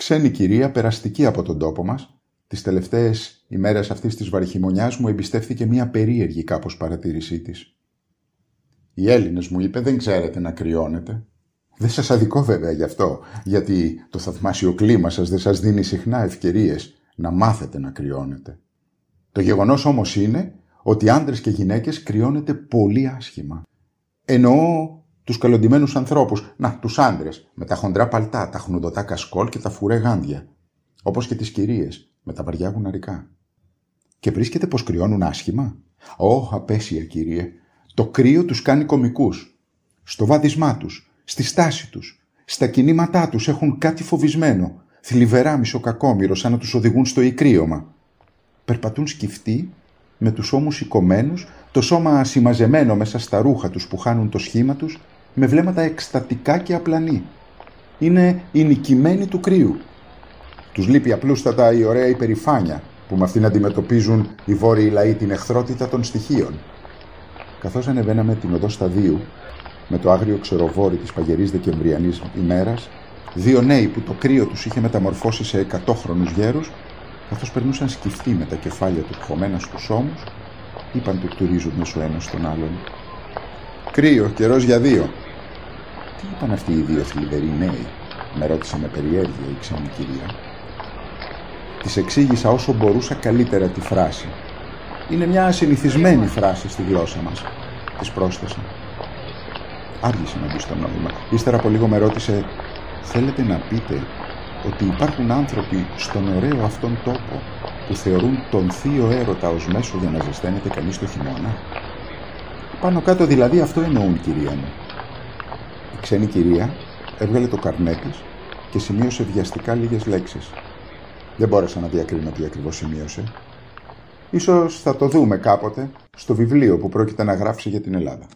Ξένη κυρία, περαστική από τον τόπο μας, τις τελευταίες ημέρες αυτής της βαριχημονιάς μου εμπιστεύθηκε μια περίεργη κάπως παρατήρησή της. Οι Έλληνες μου είπε δεν ξέρετε να κρυώνετε. Δεν σας αδικό βέβαια γι' αυτό, γιατί το θαυμάσιο κλίμα σας δεν σας δίνει συχνά ευκαιρίες να μάθετε να κρυώνετε. Το γεγονός όμως είναι ότι άντρες και γυναίκες κρυώνεται πολύ άσχημα. Εννοώ τους καλοντημένους ανθρώπους, να, τους άντρες, με τα χοντρά παλτά, τα χνουδωτά κασκόλ και τα φουρέ γάντια. Όπως και τις κυρίες, με τα βαριά γουναρικά. Και βρίσκεται πως κρυώνουν άσχημα. Ω, απέσια κύριε, το κρύο τους κάνει κομικούς. Στο βάδισμά τους, στη στάση τους, στα κινήματά τους έχουν κάτι φοβισμένο, θλιβερά μισοκακόμυρο σαν να τους οδηγούν στο ικρίωμα. Περπατούν σκυφτοί, με τους ώμους σηκωμένους, το σώμα συμμαζεμένο μέσα στα ρούχα τους που χάνουν το σχήμα τους, με βλέμματα εκστατικά και απλανή. Είναι οι νικημένοι του κρύου. Τους λείπει απλούστατα η ωραία υπερηφάνεια που με αυτήν αντιμετωπίζουν οι βόρειοι λαοί την εχθρότητα των στοιχείων. Καθώς ανεβαίναμε την οδό σταδίου, με το άγριο ξεροβόρι της παγερής Δεκεμβριανής ημέρας, δύο νέοι που το κρύο τους είχε μεταμορφώσει σε εκατόχρονους γέρους, καθώς περνούσαν σκυφτοί με τα κεφάλια του χωμένα στους ώμους, είπαν του τουρίζουν μέσω ένας τον άλλον. «Κρύο, καιρός για δύο». «Τι είπαν αυτοί οι δύο θλιβεροί νέοι», με ρώτησε με περιέργεια η ξένη κυρία. Της εξήγησα όσο μπορούσα καλύτερα τη φράση. «Είναι μια συνηθισμένη φράση στη γλώσσα μας», της πρόσθεσα. Άργησε να μπει στο νόημα. Ύστερα από λίγο με ρώτησε «Θέλετε να πείτε ότι υπάρχουν άνθρωποι στον ωραίο αυτόν τόπο που θεωρούν τον θείο έρωτα ως μέσο για να ζεσταίνεται κανείς το χειμώνα; Πάνω κάτω δηλαδή αυτό εννοούν κυρία μου. Η ξένη κυρία έβγαλε το καρνέ της και σημείωσε βιαστικά λίγες λέξεις. Δεν μπόρεσα να διακρίνω τι ακριβώς σημείωσε. Ίσως θα το δούμε κάποτε στο βιβλίο που πρόκειται να γράψει για την Ελλάδα.